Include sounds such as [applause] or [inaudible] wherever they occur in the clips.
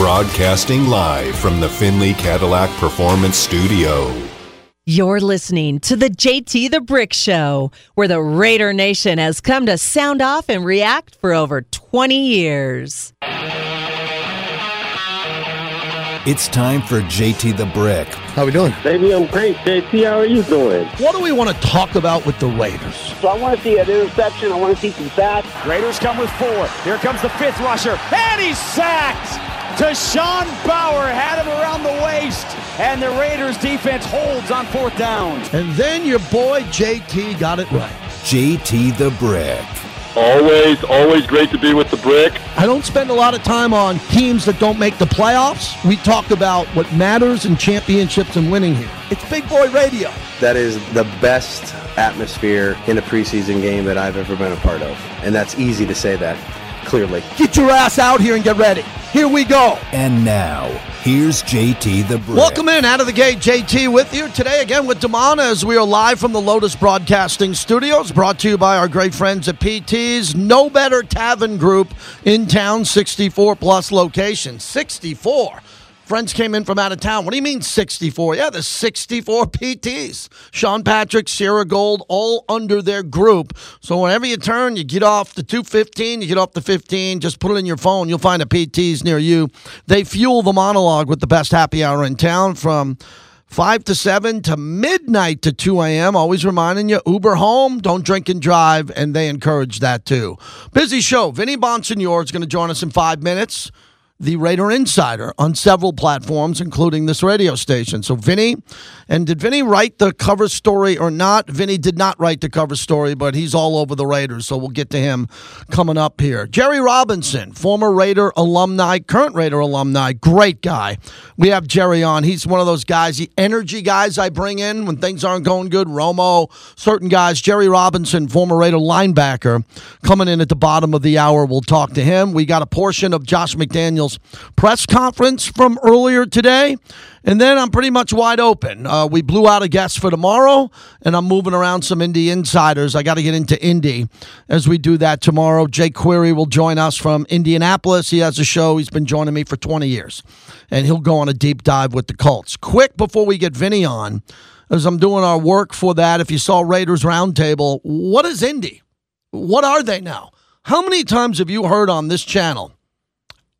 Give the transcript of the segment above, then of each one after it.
Broadcasting live from the Finley Cadillac Performance Studio. You're listening to the JT the Brick Show, where the Raider Nation has come to sound off and react for over 20 years. It's time for JT the Brick. How we doing? Baby, I'm great. JT, how are you doing? What do we want to talk about with the Raiders? So I want to see an interception. I want to see some sacks. Raiders come with four. Here comes the fifth rusher, and he's sacked. Deshaun Bauer had him around the waist, and the Raiders defense holds on fourth down. And then your boy JT got it right. JT the Brick. Always, always great to be with the Brick. I don't spend a lot of time on teams that don't make the playoffs. We talk about what matters in championships and winning here. It's Big Boy Radio. That is the best atmosphere in a preseason game that I've ever been a part of. And that's easy to say that, clearly. Get your ass out here and get ready. Here we go. And now, here's JT the Brick. Welcome in out of the gate, JT with you today again with Damana as we are live from the Lotus Broadcasting Studios, brought to you by our great friends at PT's No Better Tavern Group in town, 64 plus locations. 64. Friends came in from out of town. What do you mean 64? Yeah, the 64 PTs. Sean Patrick, Sierra Gold, all under their group. So whenever you turn, you get off the 215, you get off the 15, just put it in your phone. You'll find a PTs near you. They fuel the monologue with the best happy hour in town from 5 to 7 to midnight to 2 a.m. Always reminding you Uber home, don't drink and drive, and they encourage that too. Busy show. Vinny Bonsignore is going to join us in five minutes the Raider Insider on several platforms, including this radio station. So, Vinny, and did Vinny write the cover story or not? Vinny did not write the cover story, but he's all over the Raiders, so we'll get to him coming up here. Jerry Robinson, former Raider alumni, current Raider alumni, great guy. We have Jerry on. He's one of those guys, the energy guys I bring in when things aren't going good. Romo, certain guys. Jerry Robinson, former Raider linebacker, coming in at the bottom of the hour. We'll talk to him. We got a portion of Josh McDaniels press conference from earlier today. And then I'm pretty much wide open. Uh, we blew out a guest for tomorrow, and I'm moving around some Indy insiders. I got to get into Indy as we do that tomorrow. Jake Query will join us from Indianapolis. He has a show. He's been joining me for 20 years, and he'll go on a deep dive with the Colts. Quick before we get Vinny on, as I'm doing our work for that, if you saw Raiders Roundtable, what is Indy? What are they now? How many times have you heard on this channel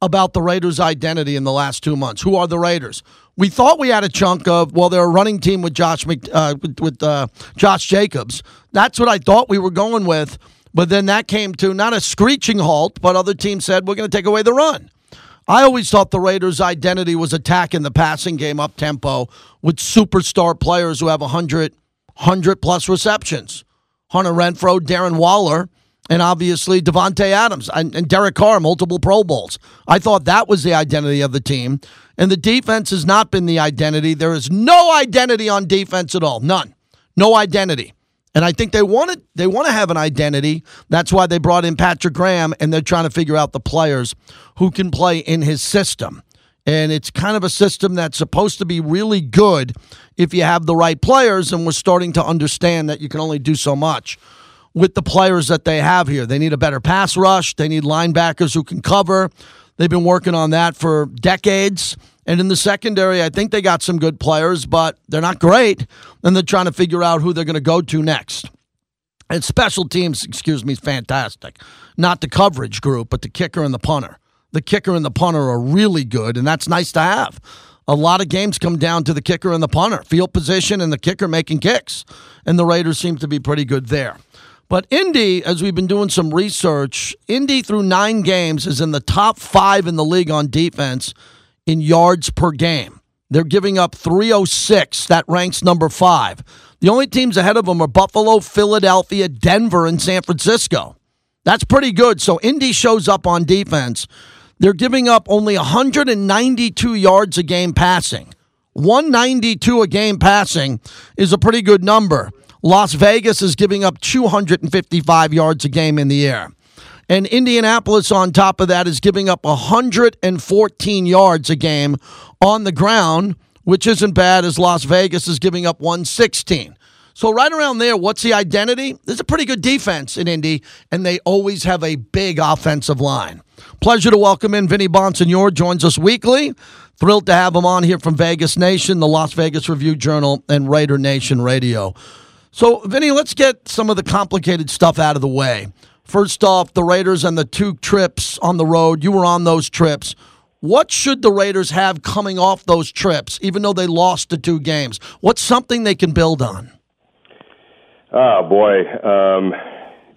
about the Raiders' identity in the last two months. Who are the Raiders? We thought we had a chunk of well, they're a running team with Josh uh, with, with uh, Josh Jacobs. That's what I thought we were going with. But then that came to not a screeching halt, but other teams said we're going to take away the run. I always thought the Raiders' identity was attacking the passing game up tempo with superstar players who have 100, 100 plus receptions. Hunter Renfrow, Darren Waller, and obviously Davante Adams and, and Derek Carr, multiple Pro Bowls. I thought that was the identity of the team. And the defense has not been the identity. There is no identity on defense at all. None. No identity. And I think they want to they want to have an identity. That's why they brought in Patrick Graham and they're trying to figure out the players who can play in his system. And it's kind of a system that's supposed to be really good if you have the right players and we're starting to understand that you can only do so much with the players that they have here. They need a better pass rush. They need linebackers who can cover. They've been working on that for decades. And in the secondary, I think they got some good players, but they're not great. And they're trying to figure out who they're going to go to next. And special teams, excuse me, is fantastic. Not the coverage group, but the kicker and the punter. The kicker and the punter are really good, and that's nice to have. A lot of games come down to the kicker and the punter, field position and the kicker making kicks. And the Raiders seem to be pretty good there. But Indy, as we've been doing some research, Indy through nine games is in the top five in the league on defense in yards per game. They're giving up 306. That ranks number five. The only teams ahead of them are Buffalo, Philadelphia, Denver, and San Francisco. That's pretty good. So Indy shows up on defense. They're giving up only 192 yards a game passing. 192 a game passing is a pretty good number. Las Vegas is giving up 255 yards a game in the air. And Indianapolis, on top of that, is giving up 114 yards a game on the ground, which isn't bad as Las Vegas is giving up 116. So right around there, what's the identity? There's a pretty good defense in Indy, and they always have a big offensive line. Pleasure to welcome in Vinny Bonsignore, joins us weekly. Thrilled to have him on here from Vegas Nation, the Las Vegas Review Journal, and Raider Nation Radio. So, Vinny, let's get some of the complicated stuff out of the way. First off, the Raiders and the two trips on the road. You were on those trips. What should the Raiders have coming off those trips, even though they lost the two games? What's something they can build on? Oh boy, um,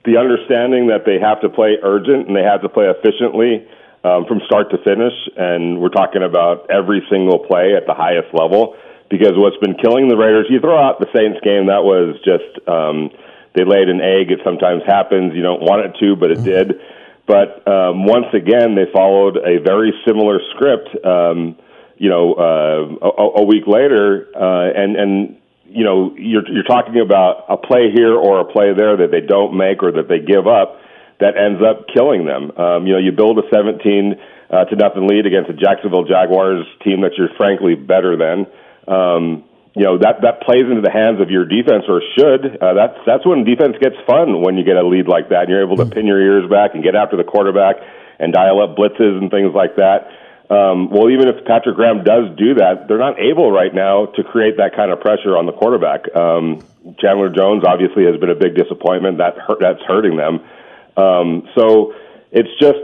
the understanding that they have to play urgent and they have to play efficiently um, from start to finish, and we're talking about every single play at the highest level. Because what's been killing the Raiders, you throw out the Saints game, that was just um, they laid an egg. It sometimes happens. You don't want it to, but it did. But um, once again, they followed a very similar script. Um, you know, uh, a, a week later, uh, and and you know, you're you're talking about a play here or a play there that they don't make or that they give up that ends up killing them. Um, you know, you build a 17 uh, to nothing lead against a Jacksonville Jaguars team that you're frankly better than. Um, you know that that plays into the hands of your defense, or should. Uh, that's that's when defense gets fun when you get a lead like that, and you're able to pin your ears back and get after the quarterback and dial up blitzes and things like that. Um, well, even if Patrick Graham does do that, they're not able right now to create that kind of pressure on the quarterback. Um, Chandler Jones obviously has been a big disappointment. That hurt, that's hurting them. Um, so it's just,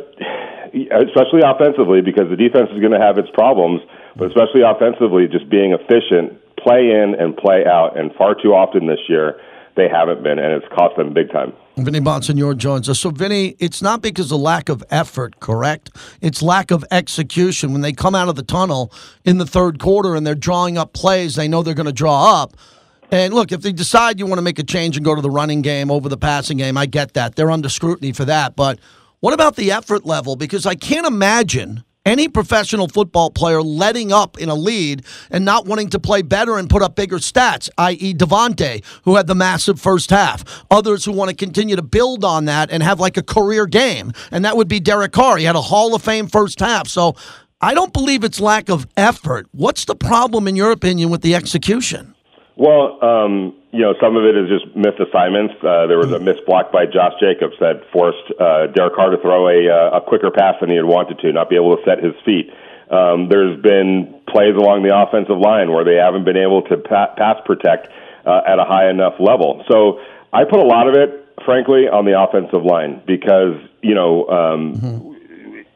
especially offensively, because the defense is going to have its problems, but especially offensively, just being efficient, play in and play out. And far too often this year, they haven't been, and it's cost them big time. Vinny Bonsignore joins us. So, Vinny, it's not because of lack of effort, correct? It's lack of execution. When they come out of the tunnel in the third quarter and they're drawing up plays they know they're going to draw up. And look, if they decide you want to make a change and go to the running game over the passing game, I get that. They're under scrutiny for that. But what about the effort level? Because I can't imagine any professional football player letting up in a lead and not wanting to play better and put up bigger stats, i.e., Davante, who had the massive first half. Others who want to continue to build on that and have like a career game, and that would be Derek Carr. He had a Hall of Fame first half. So I don't believe it's lack of effort. What's the problem, in your opinion, with the execution? Well, um, you know, some of it is just missed assignments. Uh, there was a missed block by Josh Jacobs that forced uh, Derek Carr to throw a, uh, a quicker pass than he had wanted to, not be able to set his feet. Um, there's been plays along the offensive line where they haven't been able to pa- pass protect uh, at a high enough level. So I put a lot of it, frankly, on the offensive line because you know. Um, mm-hmm.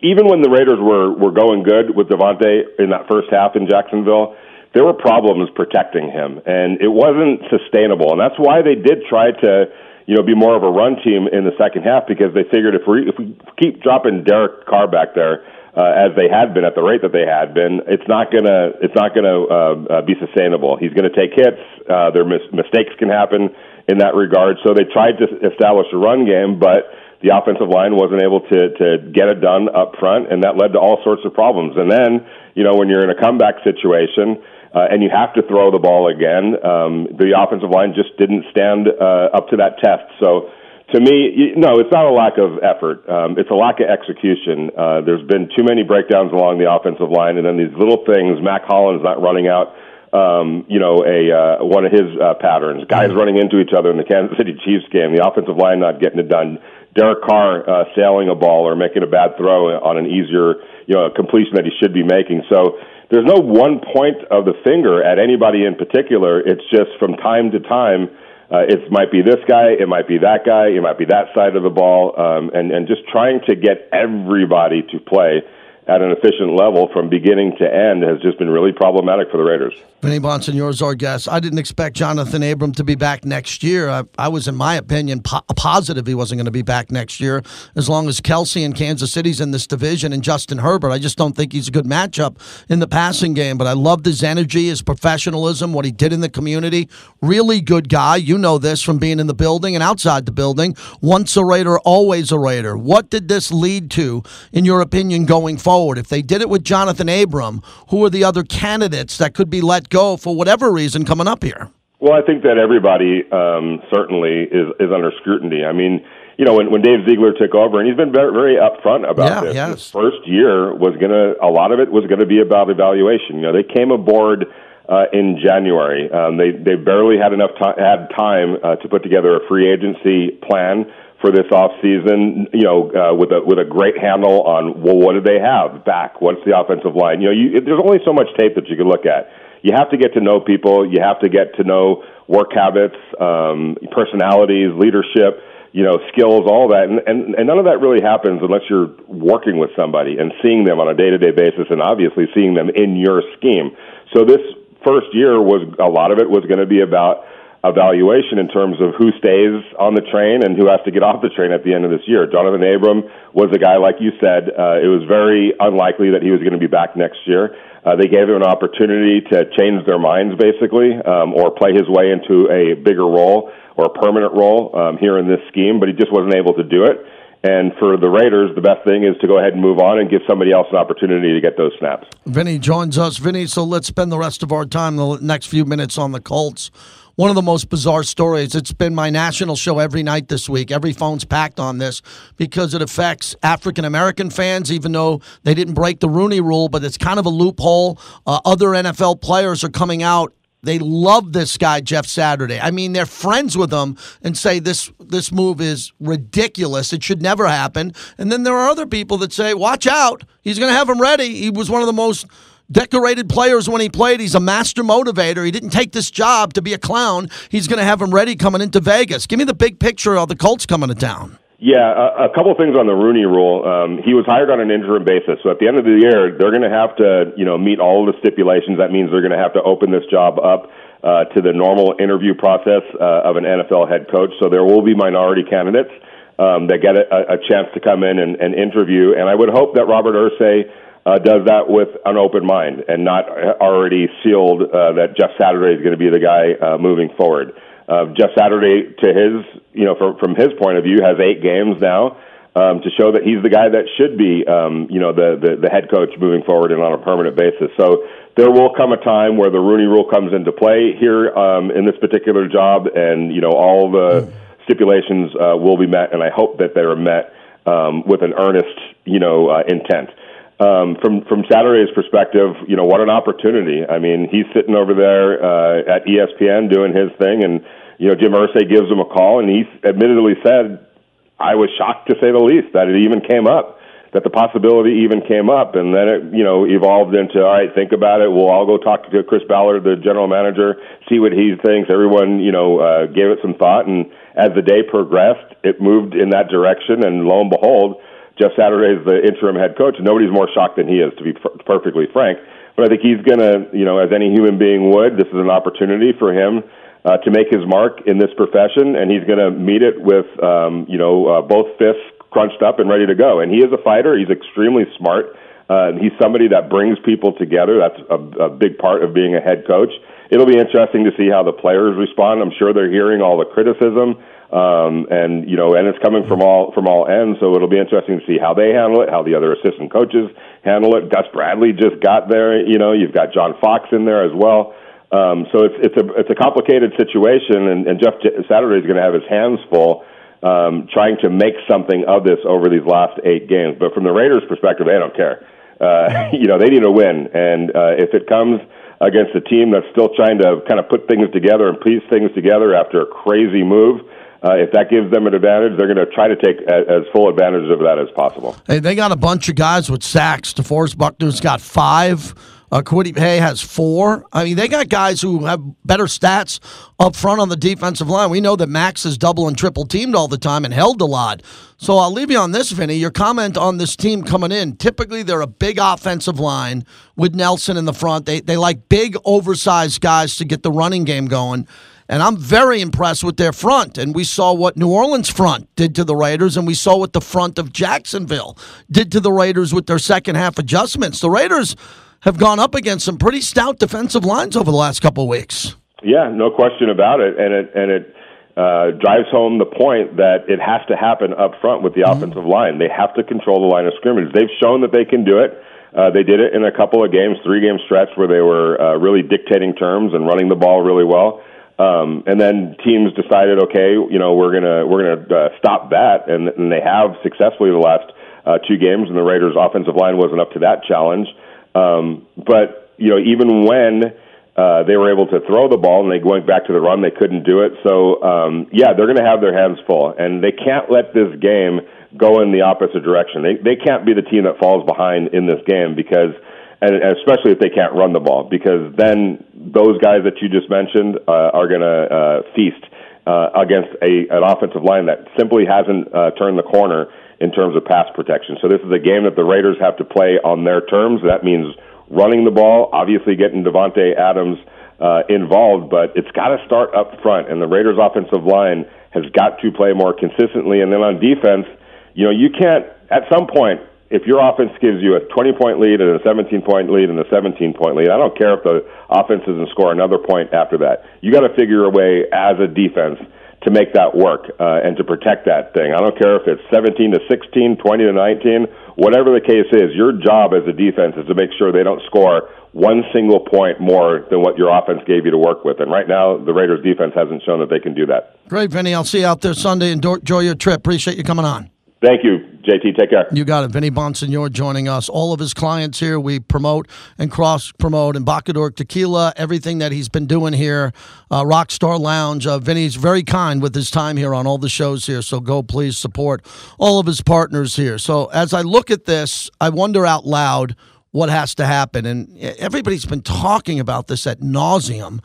Even when the Raiders were were going good with Davante in that first half in Jacksonville, there were problems protecting him, and it wasn't sustainable. And that's why they did try to, you know, be more of a run team in the second half because they figured if we if we keep dropping Derek Carr back there. Uh, as they had been at the rate that they had been, it's not gonna it's not gonna uh, uh, be sustainable. He's gonna take hits. Uh, their mis- mistakes can happen in that regard. So they tried to establish a run game, but the offensive line wasn't able to to get it done up front, and that led to all sorts of problems. And then, you know, when you're in a comeback situation, uh, and you have to throw the ball again. Um, the offensive line just didn't stand uh, up to that test. So, to me, no, it's not a lack of effort. Um, it's a lack of execution. Uh, there's been too many breakdowns along the offensive line, and then these little things. Mack Hollins not running out. Um, you know, a uh, one of his uh, patterns. Guys mm-hmm. running into each other in the Kansas City Chiefs game. The offensive line not getting it done. Derek Carr uh, sailing a ball or making a bad throw on an easier, you know, completion that he should be making. So there's no one point of the finger at anybody in particular. It's just from time to time. Uh, it might be this guy, it might be that guy, it might be that side of the ball, um, and and just trying to get everybody to play at an efficient level from beginning to end has just been really problematic for the Raiders. Vinny Bonsignore's our guest. I didn't expect Johnathan Abram to be back next year. I, I was, in my opinion, po- positive he wasn't going to be back next year as long as Kelce and Kansas City's in this division and Justin Herbert. I just don't think he's a good matchup in the passing game, but I loved his energy, his professionalism, what he did in the community. Really good guy. You know this from being in the building and outside the building. Once a Raider, always a Raider. What did this lead to, in your opinion, going forward? If they did it with Johnathan Abram, who are the other candidates that could be let go for whatever reason coming up here? Well, I think that everybody um, certainly is is under scrutiny. I mean, you know, when, when Dave Ziegler took over, and he's been very, very upfront about yeah, this. Yes. His first year was gonna, a lot of it was gonna be about evaluation. You know, they came aboard uh, in January. Um, they they barely had enough time had time uh, to put together a free agency plan for this off season. You know, uh, with a with a great handle on well, what do they have back? What's the offensive line? You know, you, there's only so much tape that you can look at. You have to get to know people. You have to get to know work habits, um, personalities, leadership you know, skills, all that. And, and, and none of that really happens unless you're working with somebody and seeing them on a day to day basis and obviously seeing them in your scheme. So this first year was a lot of it was going to be about evaluation in terms of who stays on the train and who has to get off the train at the end of this year. Johnathan Abram was a guy, like you said, uh, it was very unlikely that he was going to be back next year. Uh, they gave him an opportunity to change their minds, basically, um, or play his way into a bigger role or a permanent role um, here in this scheme, but he just wasn't able to do it. And for the Raiders, the best thing is to go ahead and move on and give somebody else an opportunity to get those snaps. Vinny joins us. Vinny, so let's spend the rest of our time, the next few minutes, on the Colts. One of the most bizarre stories. It's been my national show every night this week. Every phone's packed on this because it affects African American fans, even though they didn't break the Rooney rule, but it's kind of a loophole. Uh, other NFL players are coming out they love this guy, Jeff Saturday. I mean, they're friends with him and say this this move is ridiculous. It should never happen. And then there are other people that say, "Watch out! He's going to have him ready." He was one of the most decorated players when he played. He's a master motivator. He didn't take this job to be a clown. He's going to have him ready coming into Vegas. Give me the big picture of the Colts coming to town. Yeah, a, a couple of things on the Rooney Rule. Um, he was hired on an interim basis, so at the end of the year, they're going to have to, you know, meet all of the stipulations. That means they're going to have to open this job up uh, to the normal interview process uh, of an NFL head coach. So there will be minority candidates um, that get a, a chance to come in and, and interview. And I would hope that Robert Irsay uh, does that with an open mind and not already sealed uh, that Jeff Saturday is going to be the guy uh, moving forward. Uh, Jeff Saturday, to his, you know, from, from his point of view, has eight games now um, to show that he's the guy that should be, um, you know, the, the, the head coach moving forward and on a permanent basis. So there will come a time where the Rooney Rule comes into play here um, in this particular job, and you know, all the stipulations uh, will be met, and I hope that they are met um, with an earnest, you know, uh, intent um, from from Saturday's perspective, you know what an opportunity. I mean, he's sitting over there uh, at ESPN doing his thing, and you know Jim Irsay gives him a call, and he admittedly said, "I was shocked to say the least that it even came up, that the possibility even came up, and then it you know evolved into all right, think about it. We'll all go talk to Chris Ballard, the general manager, see what he thinks. Everyone you know uh, gave it some thought, and as the day progressed, it moved in that direction, and lo and behold." Jeff Saturday is the interim head coach. Nobody's more shocked than he is, to be per- perfectly frank. But I think he's going to, you know, as any human being would, this is an opportunity for him uh, to make his mark in this profession, and he's going to meet it with, um, you know, uh, both fists crunched up and ready to go. And he is a fighter. He's extremely smart. Uh, he's somebody that brings people together. That's a, a big part of being a head coach. It'll be interesting to see how the players respond. I'm sure they're hearing all the criticism um, and you know, and it's coming from all from all ends. So it'll be interesting to see how they handle it, how the other assistant coaches handle it. Gus Bradley just got there. You know, you've got John Fox in there as well. Um, so it's it's a it's a complicated situation, and, and Jeff Saturday is going to have his hands full um, trying to make something of this over these last eight games. But from the Raiders' perspective, they don't care. Uh, [laughs] you know, they need a win, and uh, if it comes against a team that's still trying to kind of put things together and piece things together after a crazy move uh, if that gives them an advantage, they're going to try to take a, as full advantage of that as possible. Hey, they got a bunch of guys with sacks. DeForest Buckner's got five. Uh, Kwity Paye has four. I mean, they got guys who have better stats up front on the defensive line. We know that Maxx is double and triple teamed all the time and held a lot. So I'll leave you on this, Vinny. Your comment on this team coming in. Typically, they're a big offensive line with Nelson in the front. They, they like big, oversized guys to get the running game going. And I'm very impressed with their front. And we saw what New Orleans front did to the Raiders, and we saw what the front of Jacksonville did to the Raiders with their second half adjustments. The Raiders have gone up against some pretty stout defensive lines over the last couple of weeks. Yeah, no question about it. And it and it uh, drives home the point that it has to happen up front with the mm-hmm. offensive line. They have to control the line of scrimmage. They've shown that they can do it. Uh, they did it in a couple of games, three game stretch where they were uh, really dictating terms and running the ball really well. Um, and then teams decided, okay, you know, we're gonna we're gonna uh, stop that, and, and they have successfully the last uh, two games. And the Raiders' offensive line wasn't up to that challenge. Um, but you know, even when Uh, they were able to throw the ball, and they going back to the run, they couldn't do it. So, um, yeah, they're going to have their hands full, and they can't let this game go in the opposite direction. They they can't be the team that falls behind in this game because, and especially if they can't run the ball, because then those guys that you just mentioned uh, are going to uh, feast uh, against a an offensive line that simply hasn't uh, turned the corner in terms of pass protection. So this is a game that the Raiders have to play on their terms. That means running the ball, obviously getting Davante Adams uh, involved, but it's got to start up front, and the Raiders' offensive line has got to play more consistently. And then on defense, you know, you can't at some point if your offense gives you a 20 point lead and a 17 point lead and a 17 point lead, I don't care if the offense doesn't score another point after that. You got to figure a way as a defense to make that work uh, and to protect that thing. I don't care if it's 17 to 16, 20 to 19, whatever the case is. Your job as a defense is to make sure they don't score one single point more than what your offense gave you to work with. And right now, the Raiders defense hasn't shown that they can do that. Great, Vinny. I'll see you out there Sunday. And enjoy your trip. Appreciate you coming on. Thank you, JT. Take care. You got it. Vinny Bonsignore joining us. All of his clients here, we promote and cross promote. And Bacador Tequila, everything that he's been doing here, uh, Rockstar Lounge. Uh, Vinny's very kind with his time here on all the shows here. So go please support all of his partners here. So as I look at this, I wonder out loud what has to happen. And everybody's been talking about this at nauseum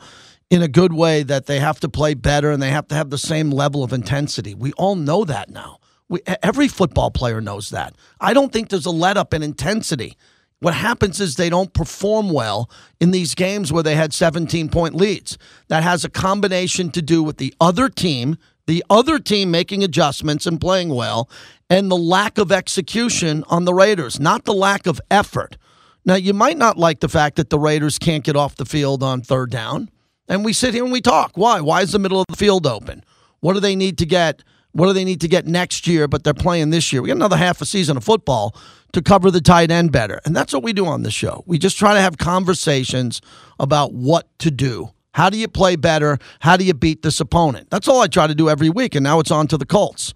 in a good way that they have to play better and they have to have the same level of intensity. We all know that now. We, every football player knows that. I don't think there's a let up in intensity. What happens is they don't perform well in these games where they had 17 point leads. That has a combination to do with the other team, the other team making adjustments and playing well, and the lack of execution on the Raiders, not the lack of effort. Now, you might not like the fact that the Raiders can't get off the field on third down. And we sit here and we talk. Why? Why is the middle of the field open? What do they need to get? What do they need to get next year, but they're playing this year? We got another half a season of football to cover the tight end better. And that's what we do on the show. We just try to have conversations about what to do. How do you play better? How do you beat this opponent? That's all I try to do every week. And now it's on to the Colts.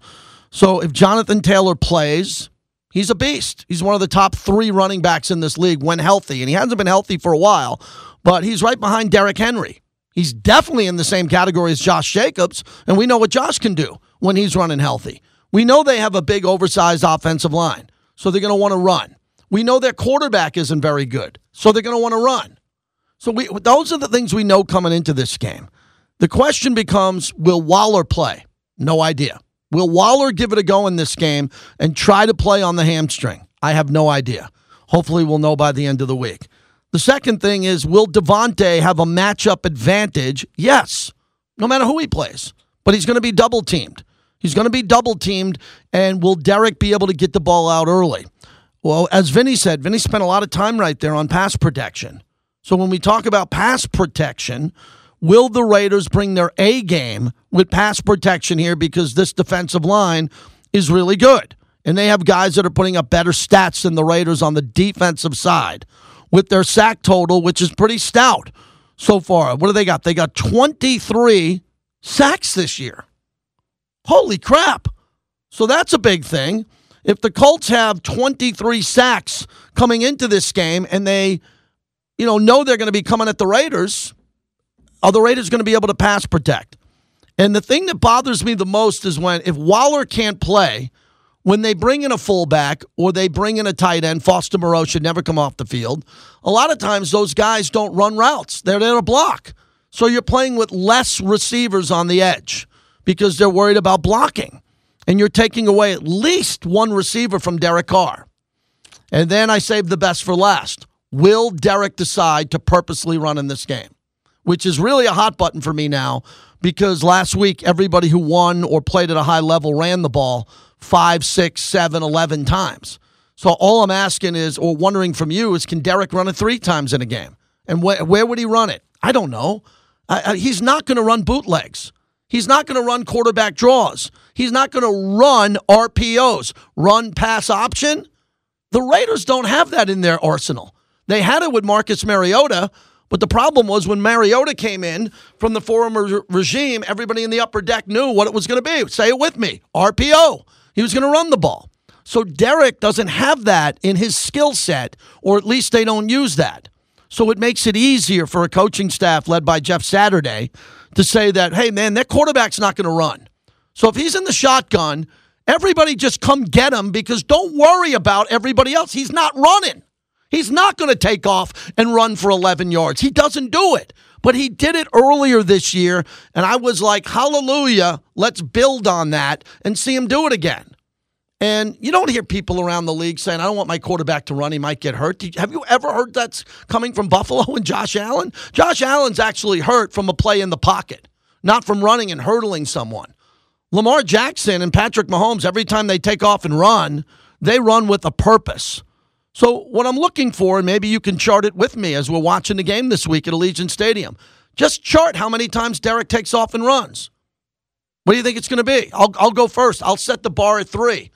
So if Jonathan Taylor plays, he's a beast. He's one of the top three running backs in this league when healthy. And he hasn't been healthy for a while, but he's right behind Derrick Henry. He's definitely in the same category as Josh Jacobs, and we know what Josh can do when he's running healthy. We know they have a big, oversized offensive line, so they're going to want to run. We know their quarterback isn't very good, so they're going to want to run. So we, those are the things we know coming into this game. The question becomes will Waller play? No idea. Will Waller give it a go in this game and try to play on the hamstring? I have no idea. Hopefully, we'll know by the end of the week. The second thing is will Davante have a matchup advantage? Yes, no matter who he plays, but he's going to be double teamed. He's going to be double teamed, and will Derek be able to get the ball out early? Well, as Vinny said, Vinny spent a lot of time right there on pass protection. So when we talk about pass protection, will the Raiders bring their A game with pass protection here because this defensive line is really good? And they have guys that are putting up better stats than the Raiders on the defensive side with their sack total, which is pretty stout so far. What do they got? They got 23 sacks this year. Holy crap. So that's a big thing. If the Colts have 23 sacks coming into this game and they, you know, know they're going to be coming at the Raiders, are the Raiders going to be able to pass protect? And the thing that bothers me the most is when if Waller can't play, when they bring in a fullback or they bring in a tight end, Foster Moreau should never come off the field. A lot of times those guys don't run routes. They're there to block. So you're playing with less receivers on the edge because they're worried about blocking. And you're taking away at least one receiver from Derek Carr. And then I save the best for last. Will Derek decide to purposely run in this game? Which is really a hot button for me now because last week everybody who won or played at a high level ran the ball five, six, seven, eleven times. So all I'm asking is, or wondering from you, is can Derek run it three times in a game? And wh- where would he run it? I don't know. he's not going to run bootlegs. He's not going to run quarterback draws. He's not going to run RPOs, run pass option. The Raiders don't have that in their arsenal. They had it with Marcus Mariota, but the problem was when Mariota came in from the former regime, everybody in the upper deck knew what it was going to be. Say it with me RPO. He was going to run the ball. So Derek doesn't have that in his skill set, or at least they don't use that. So it makes it easier for a coaching staff led by Jeff Saturday to say that, hey, man, that quarterback's not going to run. So if he's in the shotgun, everybody just come get him because don't worry about everybody else. He's not running. He's not going to take off and run for 11 yards. He doesn't do it. But he did it earlier this year, and I was like, hallelujah, let's build on that and see him do it again. And you don't hear people around the league saying, I don't want my quarterback to run. He might get hurt. have you ever heard that's coming from Buffalo [laughs] and Josh Allen? Josh Allen's actually hurt from a play in the pocket, not from running and hurdling someone. Lamar Jackson and Patrick Mahomes, every time they take off and run, they run with a purpose. So, what I'm looking for, and maybe you can chart it with me as we're watching the game this week at Allegiant Stadium, just chart how many times Derek takes off and runs. What do you think it's going to be? I'll, I'll go first. I'll set the bar at three.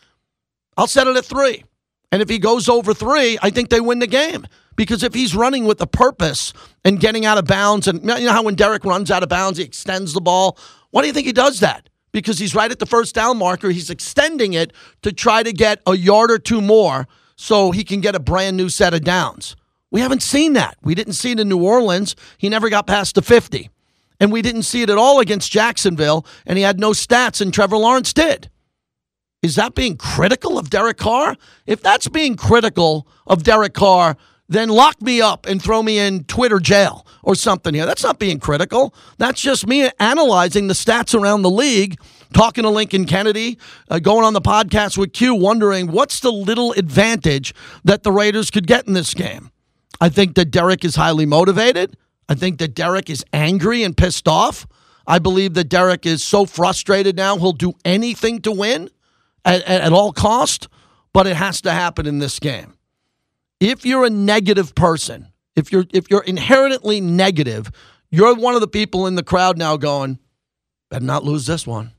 I'll set it at three. And if he goes over three, I think they win the game. Because if he's running with a purpose and getting out of bounds, and you know how when Derek runs out of bounds, he extends the ball. Why do you think he does that? Because he's right at the first down marker. He's extending it to try to get a yard or two more so he can get a brand new set of downs. We haven't seen that. We didn't see it in New Orleans. He never got past the 50. And we didn't see it at all against Jacksonville, and he had no stats, and Trevor Lawrence did. Is that being critical of Derek Carr? If that's being critical of Derek Carr, then lock me up and throw me in Twitter jail or something here. That's not being critical. That's just me analyzing the stats around the league talking to Lincoln Kennedy, uh, going on the podcast with Q, wondering what's the little advantage that the Raiders could get in this game. I think that Derek is highly motivated. I think that Derek is angry and pissed off. I believe that Derek is so frustrated now he'll do anything to win at, at, all cost, but it has to happen in this game. If you're a negative person, if you're if you're inherently negative, you're one of the people in the crowd now going, better not lose this one.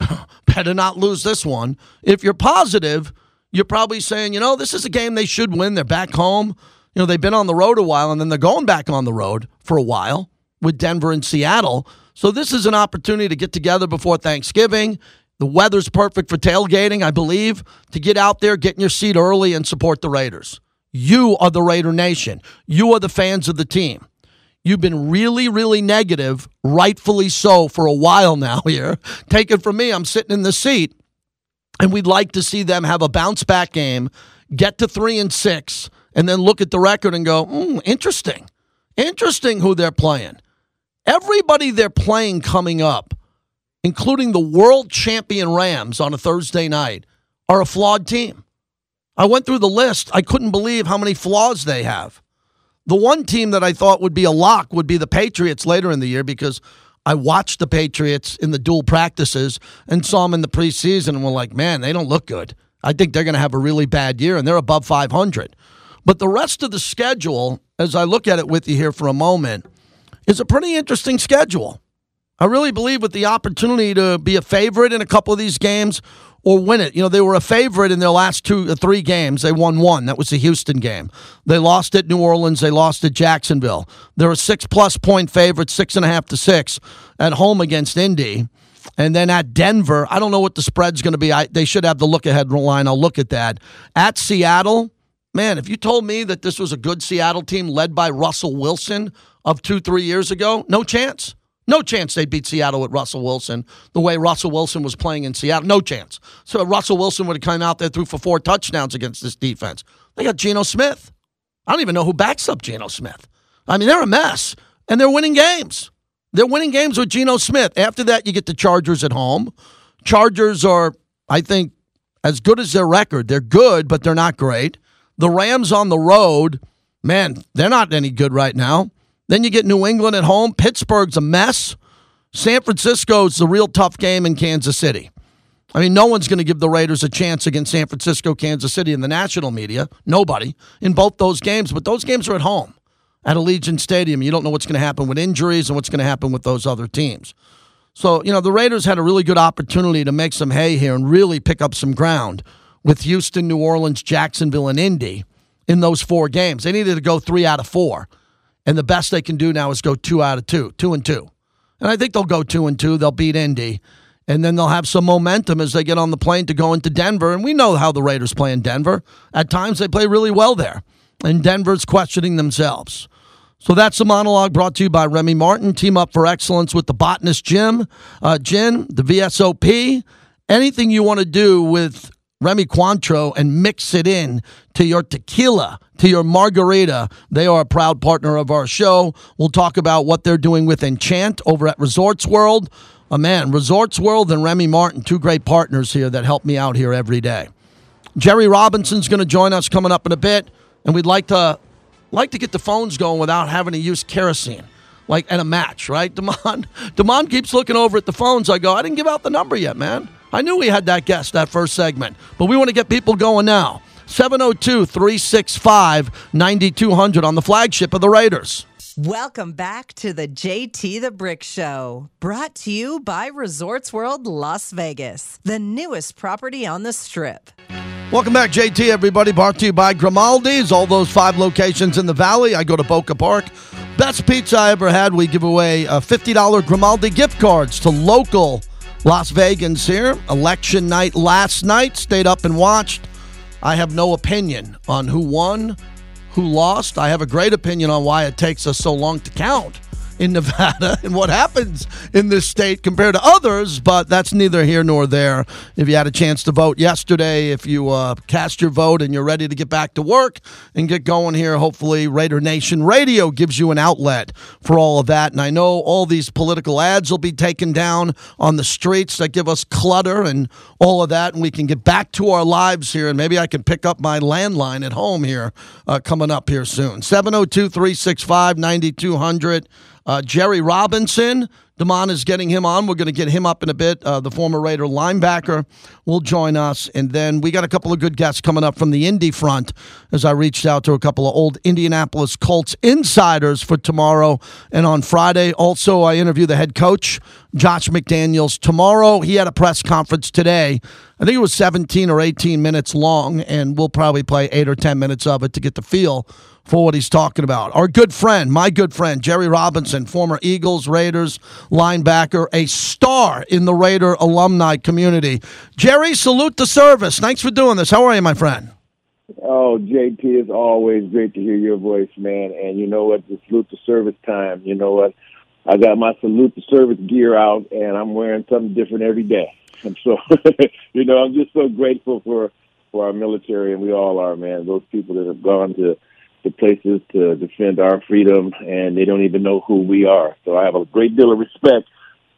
[laughs] better not lose this one. If you're positive, you're probably saying, you know, this is a game they should win. They're back home. You know, they've been on the road a while and then they're going back on the road for a while with Denver and Seattle. So this is an opportunity to get together before Thanksgiving. The weather's perfect for tailgating, I believe, to get out there, get in your seat early and support the Raiders. You are the Raider Nation. You are the fans of the team. You've been really, really negative, rightfully so, for a while [laughs] now here. Take it from me, I'm sitting in the seat, and we'd like to see them have a bounce back game, get to three and six, and then look at the record and go, mm, interesting. Interesting who they're playing. Everybody they're playing coming up, including the world champion Rams on a Thursday night, are a flawed team. I went through the list. I couldn't believe how many flaws they have. The one team that I thought would be a lock would be the Patriots later in the year because I watched the Patriots in the dual practices and saw them in the preseason and were like, man, they don't look good. I think they're going to have a really bad year and they're above 500. But the rest of the schedule, as I look at it with you here for a moment, is a pretty interesting schedule. I really believe with the opportunity to be a favorite in a couple of these games or win it. You know, they were a favorite in their last two, uh, three games. They won one. That was the Houston game. They lost at New Orleans. They lost at Jacksonville. They're a six plus point favorite, six and a half to six at home against Indy. And then at Denver, I don't know what the spread's going to be. I, they should have the look ahead line. I'll look at that. At Seattle, man, if you told me that this was a good Seattle team led by Russell Wilson of two, three years ago, no chance. No chance they beat Seattle with Russell Wilson the way Russell Wilson was playing in Seattle. No chance. So Russell Wilson would have come out there threw for four touchdowns against this defense. They got Geno Smith. I don't even know who backs up Geno Smith. I mean, they're a mess, and they're winning games. They're winning games with Geno Smith. After that, you get the Chargers at home. Chargers are, I think, as good as their record. They're good, but they're not great. The Rams on the road, man, they're not any good right now. Then you get New England at home. Pittsburgh's a mess. San Francisco's the real tough game in Kansas City. I mean, no one's going to give the Raiders a chance against San Francisco, Kansas City in the national media. Nobody in both those games, but those games are at home at Allegiant Stadium. You don't know what's going to happen with injuries and what's going to happen with those other teams. So, you know, the Raiders had a really good opportunity to make some hay here and really pick up some ground with Houston, New Orleans, Jacksonville, and Indy in those four games. They needed to go three out of four. And the best they can do now is go two out of two, two and two. And I think they'll go two and two. They'll beat Indy. And then they'll have some momentum as they get on the plane to go into Denver. And we know how the Raiders play in Denver. At times they play really well there. and Denver's questioning themselves. So that's the monologue brought to you by Remy Martin. Team up for excellence with the Botanist Gin, uh, the VSOP. Anything you want to do with Remy Cointreau and mix it in to your tequila, to your margarita. They are a proud partner of our show. We'll talk about what they're doing with Enchant over at Resorts World. Oh, man, Resorts World and Remy Martin, two great partners here that help me out here every day. Jerry Robinson's going to join us coming up in a bit, and we'd like to like to get the phones going without having to use kerosene, like at a match, right? [laughs] Damon, Damon keeps looking over at the phones. I go, I didn't give out the number yet, man. I knew we had that guest that first segment, but we want to get people going now. 702 365 9200 on the flagship of the Raiders. Welcome back to the JT the Brick Show, brought to you by Resorts World Las Vegas, the newest property on the strip. Welcome back, JT, everybody. Brought to you by Grimaldi's. All those five locations in the valley. I go to Boca Park. Best pizza I ever had. We give away uh, $50 Grimaldi gift cards to local Las Vegas here. Election night last night. Stayed up and watched. I have no opinion on who won, who lost. I have a great opinion on why it takes us so long to count in Nevada [laughs] and what happens in this state compared to others, but that's neither here nor there. If you had a chance to vote yesterday, if you uh, cast your vote and you're ready to get back to work and get going here, hopefully Raider Nation Radio gives you an outlet for all of that. And I know all these political ads will be taken down on the streets that give us clutter and all of that, and we can get back to our lives here. And maybe I can pick up my landline at home here uh, coming up here soon. 702 365 9200. Uh, Jerry Robinson, Damon is getting him on. We're going to get him up in a bit. Uh, the former Raider linebacker will join us. And then we got a couple of good guests coming up from the Indy front as I reached out to a couple of old Indianapolis Colts insiders for tomorrow and on Friday. Also, I interview the head coach, Josh McDaniels, tomorrow. He had a press conference today. I think it was 17 or 18 minutes long, and we'll probably play eight or 10 minutes of it to get the feel for what he's talking about. Our good friend, my good friend, Jerry Robinson, former Eagles, Raiders linebacker, a star in the Raider alumni community. Jerry, salute the service. Thanks for doing this. How are you, my friend? Oh, JT, it's always great to hear your voice, man. And you know what? It's salute the service time. You know what? I got my salute the service gear out, and I'm wearing something different every day. [laughs] And so, [laughs] you know, I'm just so grateful for for our military, and we all are, man. Those people that have gone to the places to defend our freedom, and they don't even know who we are. So I have a great deal of respect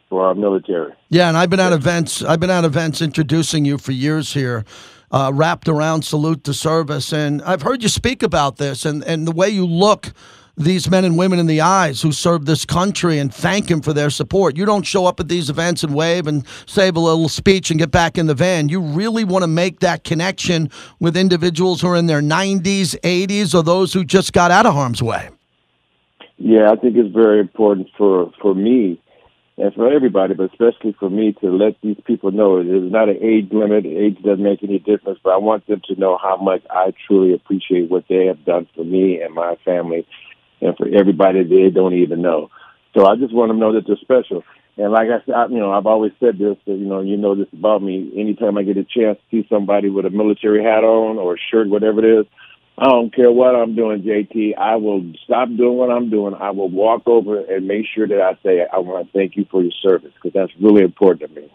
for our military. Yeah, and I've been at events. I've been at events introducing you for years here. Uh, wrapped around salute to service, and I've heard you speak about this, and, and the way you look these men and women in the eyes who serve this country and thank him for their support. You don't show up at these events and wave and save a little speech and get back in the van. You really want to make that connection with individuals who are in their 90s, 80s, or those who just got out of harm's way. Yeah, I think it's very important for for me and for everybody, but especially for me to let these people know there's not an age limit. Age doesn't make any difference, but I want them to know how much I truly appreciate what they have done for me and my family and for everybody they don't even know. So I just want them to know that they're special. And like I said, I, you know, I've always said this, you know, you know this about me. Anytime I get a chance to see somebody with a military hat on or a shirt, whatever it is, I don't care what I'm doing, JT. I will stop doing what I'm doing. I will walk over and make sure that I say, I want to thank you for your service because that's really important to me.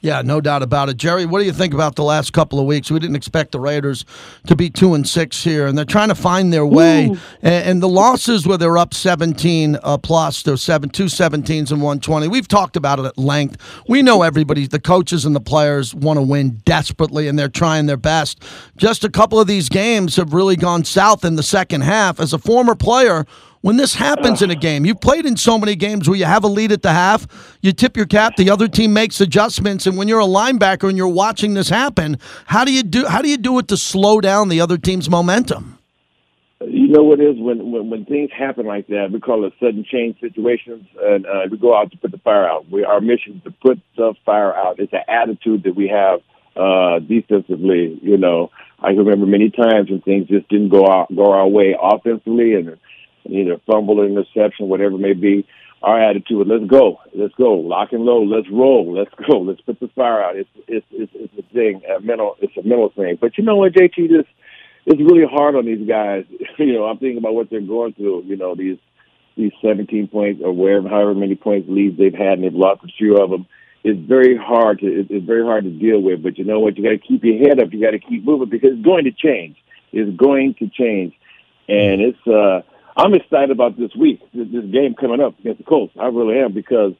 Yeah, no doubt about it. Jerry, what do you think about the last couple of weeks? We didn't expect the Raiders to be two and six here, and they're trying to find their way. And, and, the losses where they're up 17 uh, plus, they're seven, two 17s and 120. We've talked about it at length. We know everybody, the coaches and the players want to win desperately, and they're trying their best. Just a couple of these games have really gone south in the second half. As a former player, when this happens in a game, you've played in so many games where you have a lead at the half, you tip your cap, the other team makes adjustments, and when you're a linebacker and you're watching this happen, how do you do how do you do it to slow down the other team's momentum? You know what is when, when when things happen like that, we call it sudden change situations, and uh, we go out to put the fire out. We our mission is to put the fire out. It's an attitude that we have uh, defensively. You know, I remember many times when things just didn't go out go our way offensively, and either fumble or interception, whatever it may be. Our attitude, let's go, let's go, lock and load, let's roll, let's go, [laughs] let's put the fire out. It's it's it's, it's a thing, a mental, it's a mental thing. But you know what, JT, this it's really hard on these guys. [laughs] you know, I'm thinking about what they're going through. You know, these these 17 points or wherever, however many points leads they've had, and they've lost a few of them. It's very hard to it's very hard to deal with. But you know what? You got to keep your head up. You got to keep moving because it's going to change. It's going to change, and it's. uh I'm excited about this week, this, this game coming up against the Colts. I really am because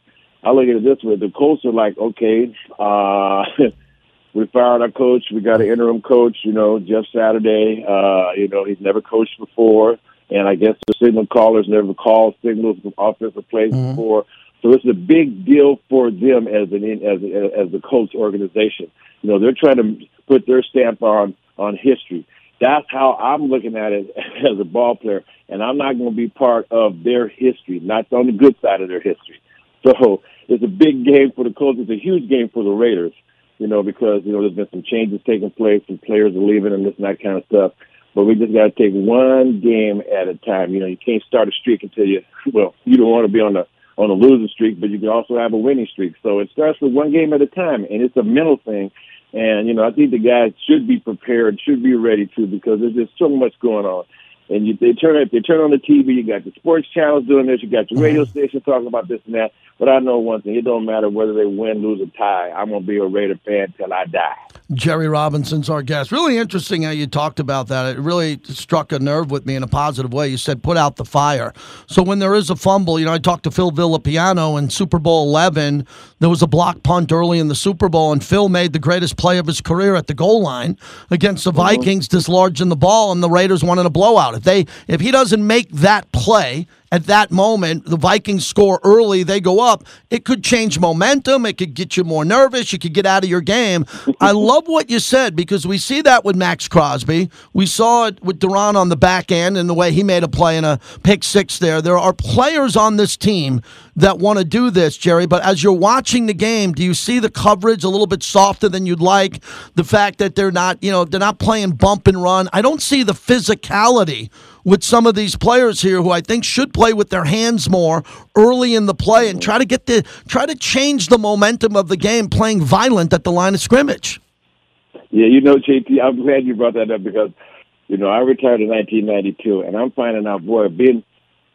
I look at it this way: the Colts are like, okay, uh, [laughs] we fired our coach. We got an interim coach. You know, Jeff Saturday. Uh, you know, he's never coached before, and I guess the signal callers never called signals from offensive plays mm-hmm. before. So it's a big deal for them as an as as the coach organization. You know, they're trying to put their stamp on on history. That's how I'm looking at it [laughs] as a ball player, and I'm not going to be part of their history, not on the good side of their history. So it's a big game for the Colts. It's a huge game for the Raiders, you know, because you know there's been some changes taking place, some players are leaving, and this and that kind of stuff. But we just got to take one game at a time. You know, you can't start a streak until you [laughs] well, you don't want to be on the on a losing streak, but you can also have a winning streak. So it starts with one game at a time, and it's a mental thing. And you know, I think the guys should be prepared, should be ready to, because there's just so much going on. And you, they turn it, they turn on the TV. You got the sports channels doing this. You got the radio mm-hmm. station talking about this and that. But I know one thing: it don't matter whether they win, lose, or tie. I'm gonna be a Raider fan till I die. Jerry Robinson's our guest. Really interesting how you talked about that. It really struck a nerve with me in a positive way. You said put out the fire. So when there is a fumble, you know, I talked to Phil Villapiano in Super Bowl 11. There was a block punt early in the Super Bowl, and Phil made the greatest play of his career at the goal line against the mm-hmm. Vikings, dislodging the ball, and the Raiders wanted a blowout. If they, if he doesn't make that play, at that moment, the Vikings score early, they go up. It could change momentum. It could get you more nervous. You could get out of your game. I [laughs] love what you said because we see that with Maxx Crosby. We saw it with Duron on the back end and the way he made a play in a pick six there. There are players on this team that want to do this, Jerry. But as you're watching the game, do you see the coverage a little bit softer than you'd like? The fact that they're not, you know, they're not playing bump and run. I don't see the physicality with some of these players here who I think should play with their hands more early in the play and try to get the try to change the momentum of the game playing violent at the line of scrimmage. Yeah, you know, JT, I'm glad you brought that up because you know I retired in 1992, and I'm finding out, boy, being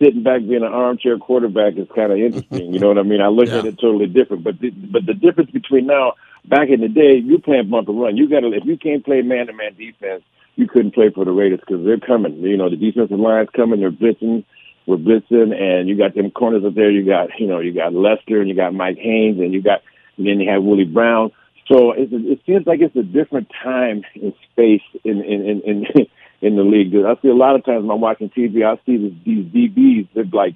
sitting back being an armchair quarterback is kind of interesting. you know what I mean? I look yeah. at it totally different. But the, but the difference between now, back in the day, you playing bump and run. You got to if you can't play man to man defense, you couldn't play for the Raiders because they're coming. You know, the defensive line's coming. They're blitzing. We're blitzing, and you got them corners up there. You got, you know, you got Lester, and you got Mike Haynes, and you got, and then you have Willie Brown. So it, it seems like it's a different time and space in in in in, [laughs] in the league. I see a lot of times when I'm watching TV, I see these, these DBs. They're like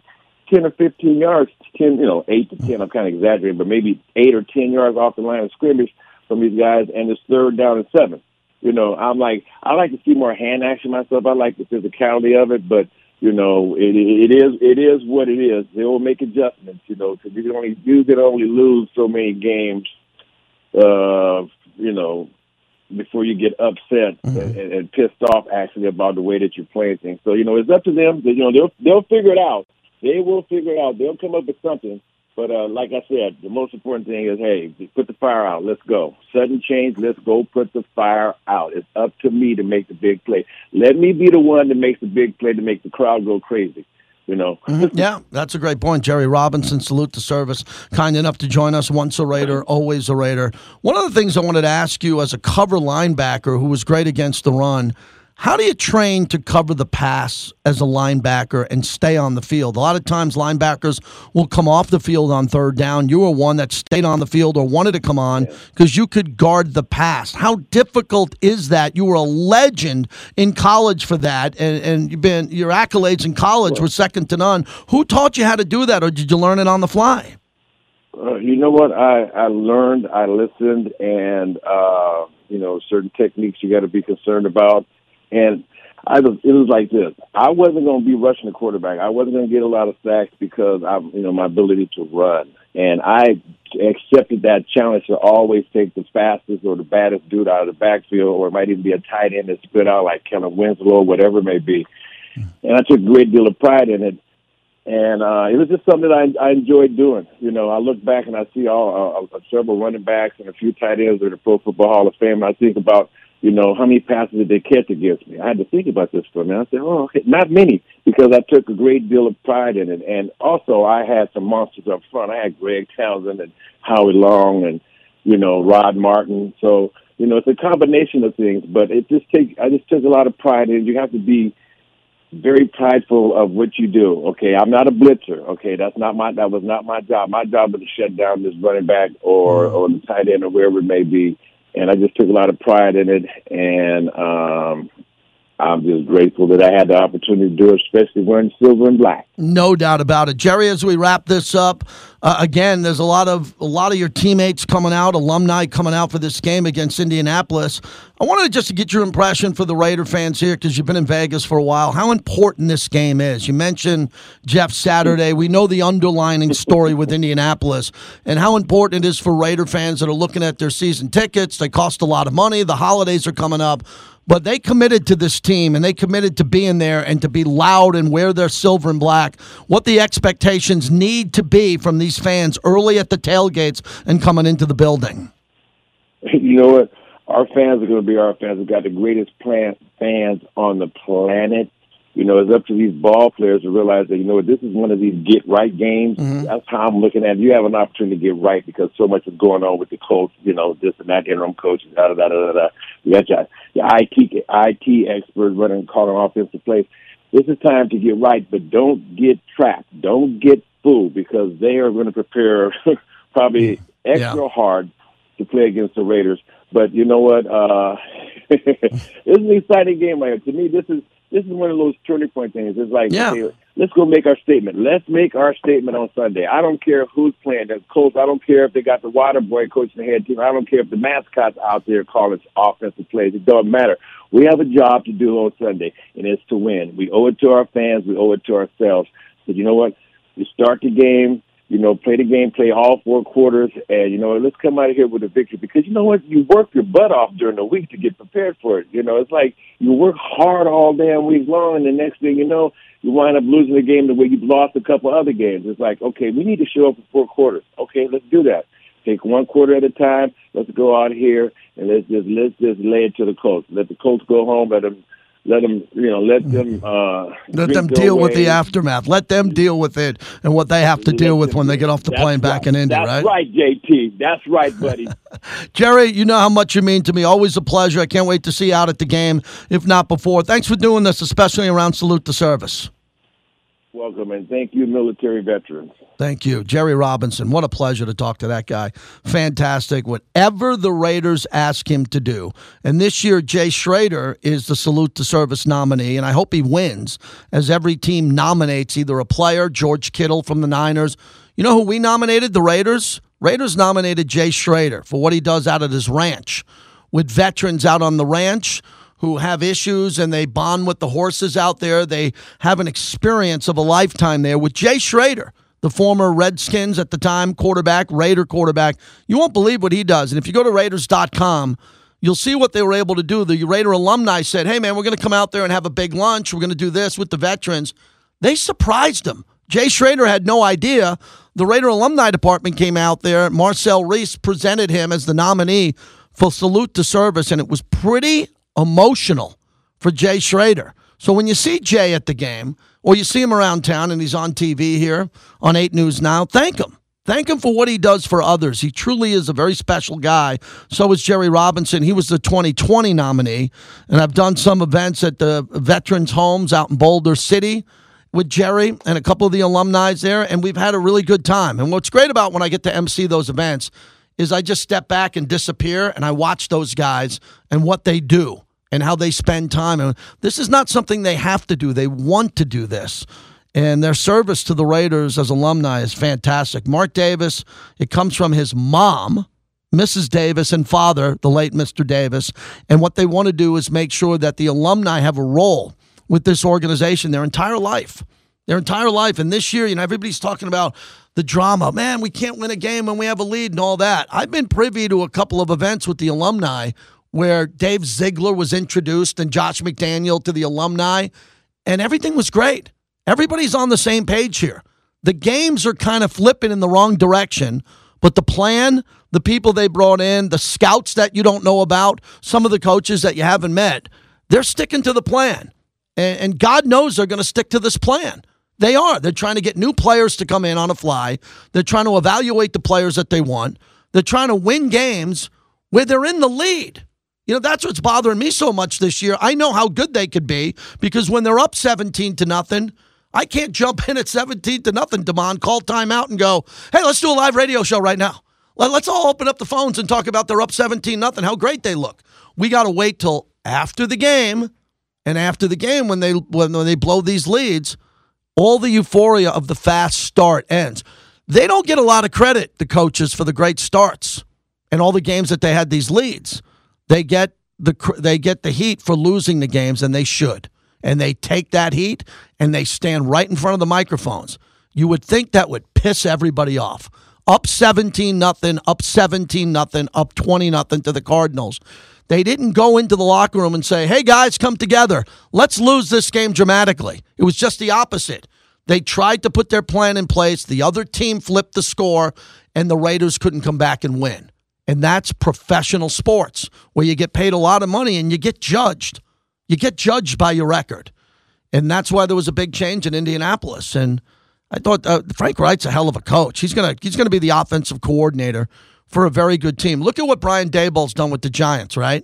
ten or fifteen yards, ten, you know, eight to ten. I'm kind of exaggerating, but maybe eight or ten yards off the line of scrimmage from these guys, and it's third down and seven. You know, I'm like, I like to see more hand action myself. I like the physicality of it, but you know, it it is it is what it is. They will make adjustments, you know, because you can only you can only lose so many games, uh, you know, before you get upset mm-hmm. and, and pissed off actually about the way that you're playing things. So you know, it's up to them. You know, they'll they'll figure it out. They will figure it out. They'll come up with something. But uh, like I said, the most important thing is, hey, put the fire out. Let's go. Sudden change. Let's go. Put the fire out. It's up to me to make the big play. Let me be the one that makes the big play to make the crowd go crazy. You know. mm-hmm. Yeah, that's a great point. Jerry Robinson, salute the service. Kind enough to join us. Once a Raider, always a Raider. One of the things I wanted to ask you as a cover linebacker who was great against the run how do you train to cover the pass as a linebacker and stay on the field? A lot of times linebackers will come off the field on third down. You were one that stayed on the field or wanted to come on because you could guard the pass. How difficult is that? You were a legend in college for that, and, and you've been your accolades in college were second to none. Who taught you how to do that, or did you learn it on the fly? Uh, you know what? I I learned, I listened, and uh, you know certain techniques you got to be concerned about and I was, it was like this. I wasn't going to be rushing the quarterback. I wasn't going to get a lot of sacks because I'm, you know, my ability to run. And I accepted that challenge to always take the fastest or the baddest dude out of the backfield, or it might even be a tight end that spit out like Kellen Winslow or whatever it may be. And I took a great deal of pride in it. And uh, it was just something that I, I enjoyed doing. You know, I look back and I see all uh, uh several running backs and a few tight ends in the Pro Football Hall of Fame. And I think about you know, how many passes did they catch against me? I had to think about this for a minute. I said, oh, okay, not many, because I took a great deal of pride in it. And also, I had some monsters up front. I had Greg Townsend and Howie Long and, you know, Rod Martin. So, you know, it's a combination of things, but it just take I just took a lot of pride in it. You have to be very prideful of what you do. Okay, I'm not a blitzer. Okay, that's not my that was not my job. My job was to shut down this running back or mm-hmm. or the tight end or wherever it may be. And I just took a lot of pride in it, and um, I'm just grateful that I had the opportunity to do it, especially wearing silver and black. No doubt about it, Jerry. As we wrap this up, uh, again, there's a lot of a lot of your teammates coming out, alumni coming out for this game against Indianapolis. I wanted just to get your impression for the Raider fans here because you've been in Vegas for a while. How important this game is? You mentioned Jeff Saturday. We know the underlining story with Indianapolis and how important it is for Raider fans that are looking at their season tickets. They cost a lot of money. The holidays are coming up. But they committed to this team and they committed to being there and to be loud and wear their silver and black. What the expectations need to be from these fans early at the tailgates and coming into the building. [laughs] You know what? Our fans are going to be our fans. We've got the greatest plan- fans on the planet. You know, it's up to these ball players to realize that, you know what, this is one of these get right games. Mm-hmm. That's how I'm looking at it. You have an opportunity to get right because so much is going on with the coach, you know, this and that interim coach, da da da da da. You got your, your IT IT experts running calling offensive plays. This is time to get right, but don't get trapped. Don't get fooled because they are going to prepare [laughs] probably extra Yeah. hard to play against the Raiders. But you know what? Uh, [laughs] this is an exciting game right here. To me, this is this is one of those turning point things. It's like, Yeah. okay, let's go make our statement. Let's make our statement on Sunday. I don't care who's playing. The coach. I don't care if they got the water boy coaching the head team. I don't care if the mascot's out there calling offensive plays. It doesn't matter. We have a job to do on Sunday, and it's to win. We owe it to our fans. We owe it to ourselves. But you know what? We start the game. You know, play the game, play all four quarters, and you know, let's come out of here with a victory. Because you know what? You work your butt off during the week to get prepared for it. You know, it's like you work hard all damn week long, and the next thing you know, you wind up losing the game the way you've lost a couple other games. It's like, okay, we need to show up for four quarters. Okay, let's do that. Take one quarter at a time. Let's go out here and let's just let's just lay it to the Colts. Let the Colts go home. Let them let them you know let them uh, Let them deal with the aftermath. Let them deal with it and what they have to deal with when they get off the That's plane back right. in India, That's right? right, JT. That's right, buddy. [laughs] Jerry, you know how much you mean to me. Always a pleasure. I can't wait to see you out at the game, if not before. Thanks for doing this, especially around Salute the Service. Welcome and thank you, military veterans. Thank you. Jerry Robinson. What a pleasure to talk to that guy. Fantastic. Whatever the Raiders ask him to do. And this year, Jay Schroeder is the Salute to Service nominee, and I hope he wins, as every team nominates either a player, George Kittle from the Niners. You know who we nominated? The Raiders? Raiders nominated Jay Schroeder for what he does out at his ranch with veterans out on the ranch who have issues and they bond with the horses out there. They have an experience of a lifetime there with Jay Schroeder, the former Redskins at the time quarterback, Raider quarterback. You won't believe what he does. And if you go to Raiders.com, you'll see what they were able to do. The Raider alumni said, hey, man, we're going to come out there and have a big lunch. We're going to do this with the veterans. They surprised him. Jay Schroeder had no idea. The Raider alumni department came out there. Marcel Reese presented him as the nominee for Salute to Service, and it was pretty emotional for Jay Schroeder. So when you see Jay at the game, or you see him around town and he's on TV here on 8 News Now, thank him. Thank him for what he does for others. He truly is a very special guy. So is Jerry Robinson. He was the 2020 nominee. And I've done some events at the veterans' homes out in Boulder City with Jerry and a couple of the alumni there, and we've had a really good time. And what's great about when I get to MC those events is I just step back and disappear and I watch those guys and what they do and how they spend time. And this is not something they have to do, they want to do this. And their service to the Raiders as alumni is fantastic. Mark Davis, it comes from his mom, Mrs. Davis, and father, the late Mr. Davis. And what they want to do is make sure that the alumni have a role with this organization their entire life. Their entire life. And this year, you know, everybody's talking about the drama. Man, we can't win a game when we have a lead and all that. I've been privy to a couple of events with the alumni where Dave Ziegler was introduced and Josh McDaniel to the alumni, and everything was great. Everybody's on the same page here. The games are kind of flipping in the wrong direction, but the plan, the people they brought in, the scouts that you don't know about, some of the coaches that you haven't met, they're sticking to the plan. And, God knows they're going to stick to this plan. They are. They're trying to get new players to come in on a fly. They're trying to evaluate the players that they want. They're trying to win games where they're in the lead. You know, that's what's bothering me so much this year. I know how good they could be because when they're up 17 to nothing, I can't jump [laughs] in at 17 to nothing, Damon, call timeout and go, hey, let's do a live radio show right now. Let's all open up the phones and talk about they're up 17 nothing, how great they look. We got to wait till after the game. And after the game, when they when they blow these leads, all the euphoria of the fast start ends. They don't get a lot of credit, the coaches, for the great starts and all the games that they had these leads. They get the they get the heat for losing the games, and they should. And they take that heat and they stand right in front of the microphones. You would think that would piss everybody off. Up 17 nothing, up 17 nothing, up 20 nothing to the Cardinals. They didn't go into the locker room and say, "Hey guys, come together. Let's lose this game dramatically." It was just the opposite. They tried to put their plan in place. The other team flipped the score, and the Raiders couldn't come back and win. And that's professional sports where you get paid a lot of money and you get judged. You get judged by your record. And that's why there was a big change in Indianapolis. And I thought uh, Frank Reich's a hell of a coach. He's gonna he's gonna be the offensive coordinator for a very good team. Look at what Brian Daboll's done with the Giants, right?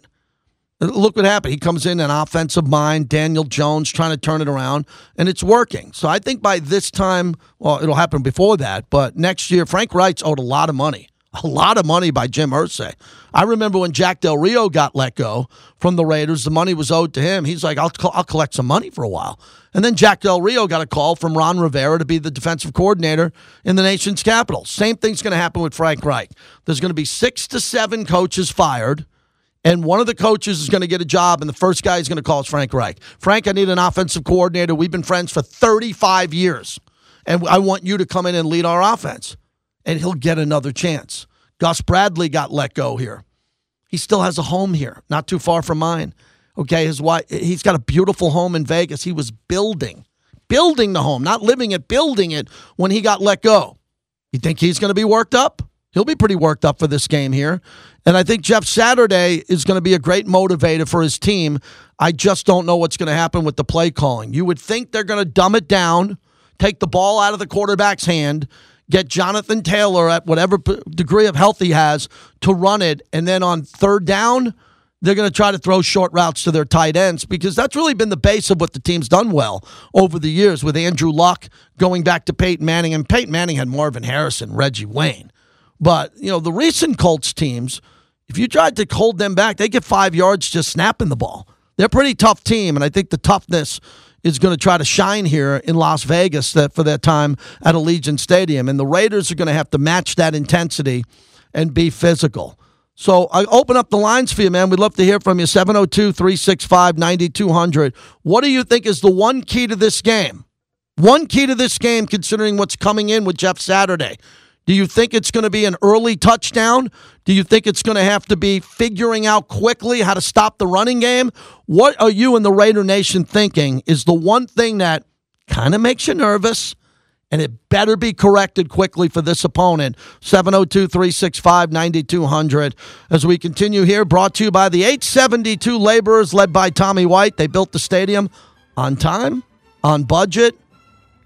Look what happened. He comes in an offensive mind, Daniel Jones trying to turn it around, and it's working. So I think by this time, well, it'll happen before that, but next year, Frank Reich's owed a lot of money [laughs] a lot of money by Jim Irsay. I remember when Jack Del Rio got let go from the Raiders, the money was owed to him. He's like, I'll, I'll collect some money for a while. And then Jack Del Rio got a call from Ron Rivera to be the defensive coordinator in the nation's capital. Same thing's going to happen with Frank Reich. There's going to be six to seven coaches fired, and one of the coaches is going to get a job, and the first guy he's going to call is Frank Reich. Frank, I need an offensive coordinator. We've been friends for 35 years, and I want you to come in and lead our offense and he'll get another chance. Gus Bradley got let go here. He still has a home here, not too far from mine. Okay, his wife, he's got a beautiful home in Vegas. He was building, building the home, not living it, building it when he got let go. You think he's going to be worked up? He'll be pretty worked up for this game here. And I think Jeff Saturday is going to be a great motivator for his team. I just don't know what's going to happen with the play calling. You would think they're going to dumb it down, take the ball out of the quarterback's hand, get Jonathan Taylor at whatever degree of health he has to run it. And then on third down, they're going to try to throw short routes to their tight ends because that's really been the base of what the team's done well over the years with Andrew Luck going back to Peyton Manning. And Peyton Manning had Marvin Harrison, Reggie Wayne. But, you know, the recent Colts teams, if you tried to hold them back, they get five yards just snapping the ball. They're a pretty tough team. And I think the toughness is going to try to shine here in Las Vegas that for that time at Allegiant Stadium. And the Raiders are going to have to match that intensity and be physical. So I open up the lines for you, man. We'd love to hear from you. 702 365 9200. What do you think is the one key to this game? One key to this game, considering what's coming in with Jeff Saturday. Do you think it's going to be an early touchdown? Do you think it's going to have to be figuring out quickly how to stop the running game? What are you and the Raider Nation thinking is the one thing that kind of makes you nervous? And it better be corrected quickly for this opponent. 702 365 9200. As we continue here, brought to you by the 872 laborers led by Tommy White. They built the stadium on time, on budget,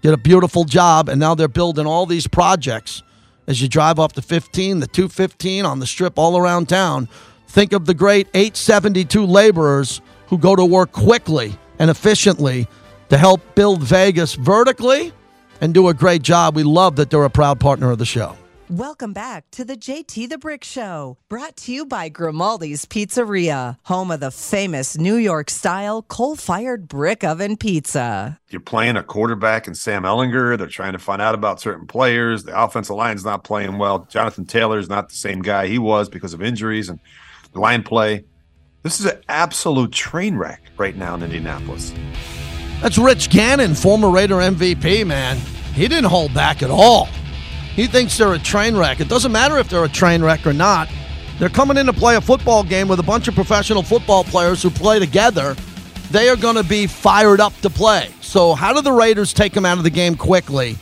did a beautiful job, and now they're building all these projects as you drive off the 15, the 215 on the strip all around town. Think of the great 872 laborers who go to work quickly and efficiently to help build Vegas vertically and do a great job. We love that they're a proud partner of the show. Welcome back to the JT the Brick Show, brought to you by Grimaldi's Pizzeria, home of the famous New York style coal fired brick oven pizza. You're playing a quarterback and Sam Ehlinger. They're trying to find out about certain players. The offensive line's not playing well. Jonathan Taylor's not the same guy he was because of injuries and the line play. This is an absolute train wreck right now in Indianapolis. That's Rich Gannon, former Raider MVP, man. He didn't hold back at all. He thinks they're a train wreck. It doesn't matter if they're a train wreck or not. They're coming in to play a football game with a bunch of professional football players who play together. They are going to be fired up to play. So, how do the Raiders take them out of the game quickly?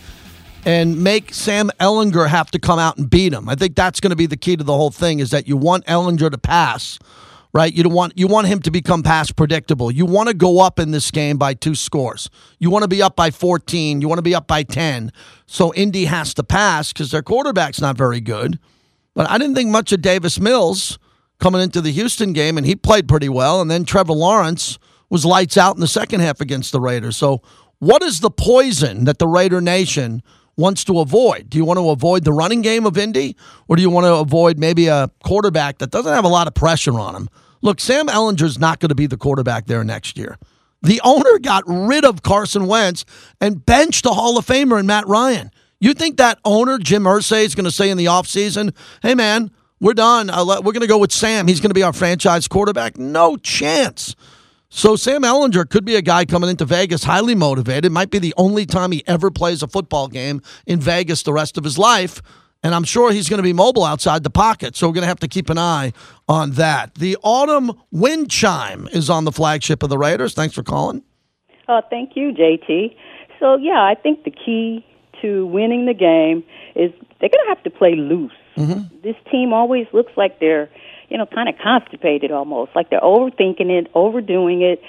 and make Sam Ehlinger have to come out and beat him. I think that's going to be the key to the whole thing is that you want Ehlinger to pass, right? You don't want you want him to become pass predictable. You want to go up in this game by two scores. You want to be up by 14, you want to be up by 10. So Indy has to pass cuz their quarterback's not very good. But I didn't think much of Davis Mills coming into the Houston game and he played pretty well and then Trevor Lawrence was lights out in the second half against the Raiders. So what is the poison that the Raider Nation wants to avoid? Do you want to avoid the running game of Indy, or do you want to avoid maybe a quarterback that doesn't have a lot of pressure on him? Look, Sam Ehlinger's not going to be the quarterback there next year. The owner got rid of Carson Wentz and benched the Hall of Famer and Matt Ryan. You think that owner, Jim Irsay, is going to say in the offseason, hey, man, we're done. Uh, we're going to go with Sam. He's going to be our franchise quarterback? No chance. So Sam Ehlinger could be a guy coming into Vegas highly motivated. Might be the only time he ever plays a football game in Vegas the rest of his life. And I'm sure he's going to be mobile outside the pocket. So we're going to have to keep an eye on that. The autumn wind chime is on the flagship of the Raiders. Thanks for calling. Uh, thank you, JT. So, yeah, I think the key to winning the game is they're going to have to play loose. Mm-hmm. This team always looks like they're – you know, kind of constipated almost, like they're overthinking it, overdoing it.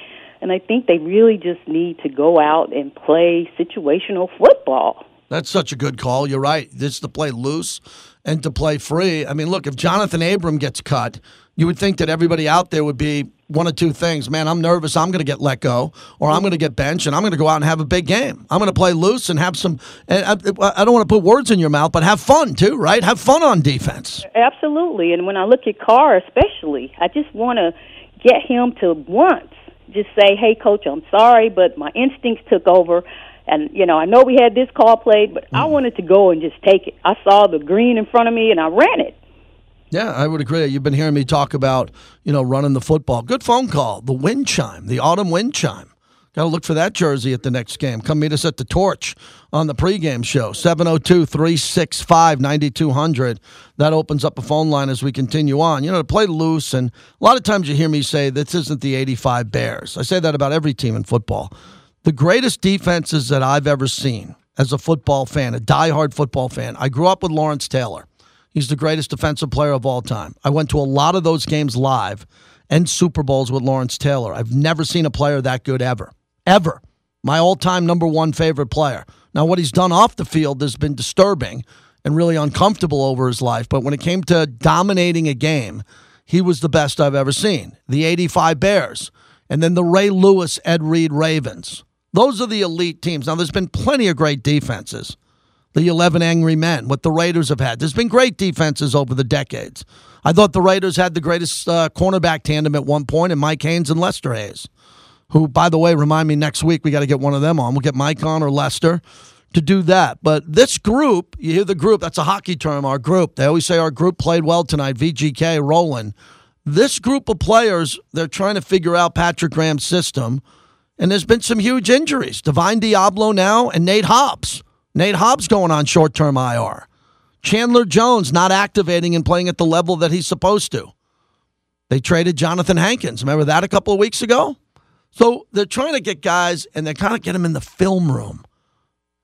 And I think they really just need to go out and play situational football. That's such a good call. You're right. This to play loose and to play free. I mean, look, if Johnathan Abram gets cut, you would think that everybody out there would be one of two things. Man, I'm nervous. I'm going to get let go, or I'm going to get benched, and I'm going to go out and have a big game. I'm going to play loose and have some. I, I don't want to put words in your mouth, but have fun too, right? Have fun on defense. Absolutely. And when I look at Carr, especially, I just want to get him to once just say, "Hey, coach, I'm sorry, but my instincts took over." And you know, I know we had this call played, but mm. I wanted to go and just take it. I saw the green in front of me, and I ran it. Yeah, I would agree. You've been hearing me talk about, you know, running the football. Good phone call. The wind chime, the autumn wind chime. Got to look for that jersey at the next game. Come meet us at the Torch on the pregame show, 702 365 9200. That opens up a phone line as we continue on. You know, to play loose, and a lot of times you hear me say, this isn't the 85 Bears. I say that about every team in football. The greatest defenses that I've ever seen as a football fan, a diehard football fan, I grew up with Lawrence Taylor. He's the greatest defensive player of all time. I went to a lot of those games live and Super Bowls with Lawrence Taylor. I've never seen a player that good ever. Ever. My all time number one favorite player. Now, what he's done off the field has been disturbing and really uncomfortable over his life. But when it came to dominating a game, he was the best I've ever seen. The 85 Bears, and then the Ray Lewis, Ed Reed Ravens. Those are the elite teams. Now, there's been plenty of great defenses the 11 Angry Men, what the Raiders have had. There's been great defenses over the decades. I thought the Raiders had the greatest uh, cornerback tandem at one point in Mike Haynes and Lester Hayes, who, by the way, remind me next week we got to get one of them on. We'll get Mike on or Lester to do that. But this group, you hear the group, that's a hockey term, our group. They always say our group played well tonight, VGK, Roland. This group of players, they're trying to figure out Patrick Graham's system, and there's been some huge injuries. Divine Deablo now and Nate Hobbs. Nate Hobbs going on short term IR. Chandler Jones not activating and playing at the level that he's supposed to. They traded Johnathan Hankins. Remember that a couple of weeks ago? So they're trying to get guys and they're kind of get them in the film room.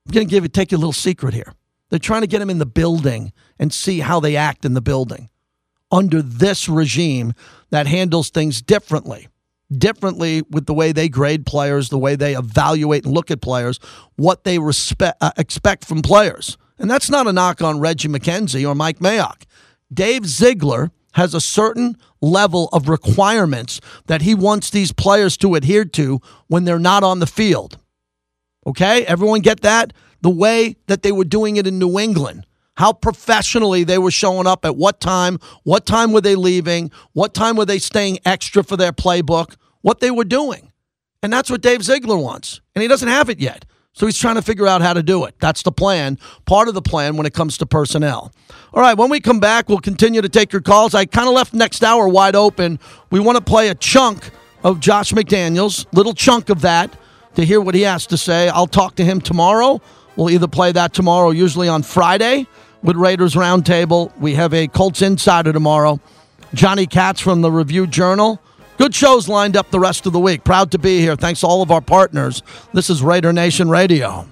I'm going to give you take you a little secret here. They're trying to get them in the building and see how they act in the building under this regime that handles things differently differently with the way they grade players, the way they evaluate and look at players, what they respect, uh, expect from players. And that's not a knock on Reggie McKenzie or Mike Mayock. Dave Ziegler has a certain level of requirements that he wants these players to adhere to when they're not on the field. Okay? Everyone get that? The way that they were doing it in New England how professionally they were showing up at what time, what time were they leaving, what time were they staying extra for their playbook, what they were doing. And that's what Dave Ziegler wants. And he doesn't have it yet. So he's trying to figure out how to do it. That's the plan, part of the plan when it comes to personnel. All right, when we come back, we'll continue to take your calls. I kind of left next hour wide open. We want to play a chunk of Josh McDaniels, little chunk of that to hear what he has to say. I'll talk to him tomorrow. We'll either play that tomorrow, usually on Friday with Raiders Roundtable. We have a Colts Insider tomorrow. Johnny Katz from the Review Journal Good shows lined up the rest of the week. Proud to be here. Thanks to all of our partners. This is Raider Nation Radio.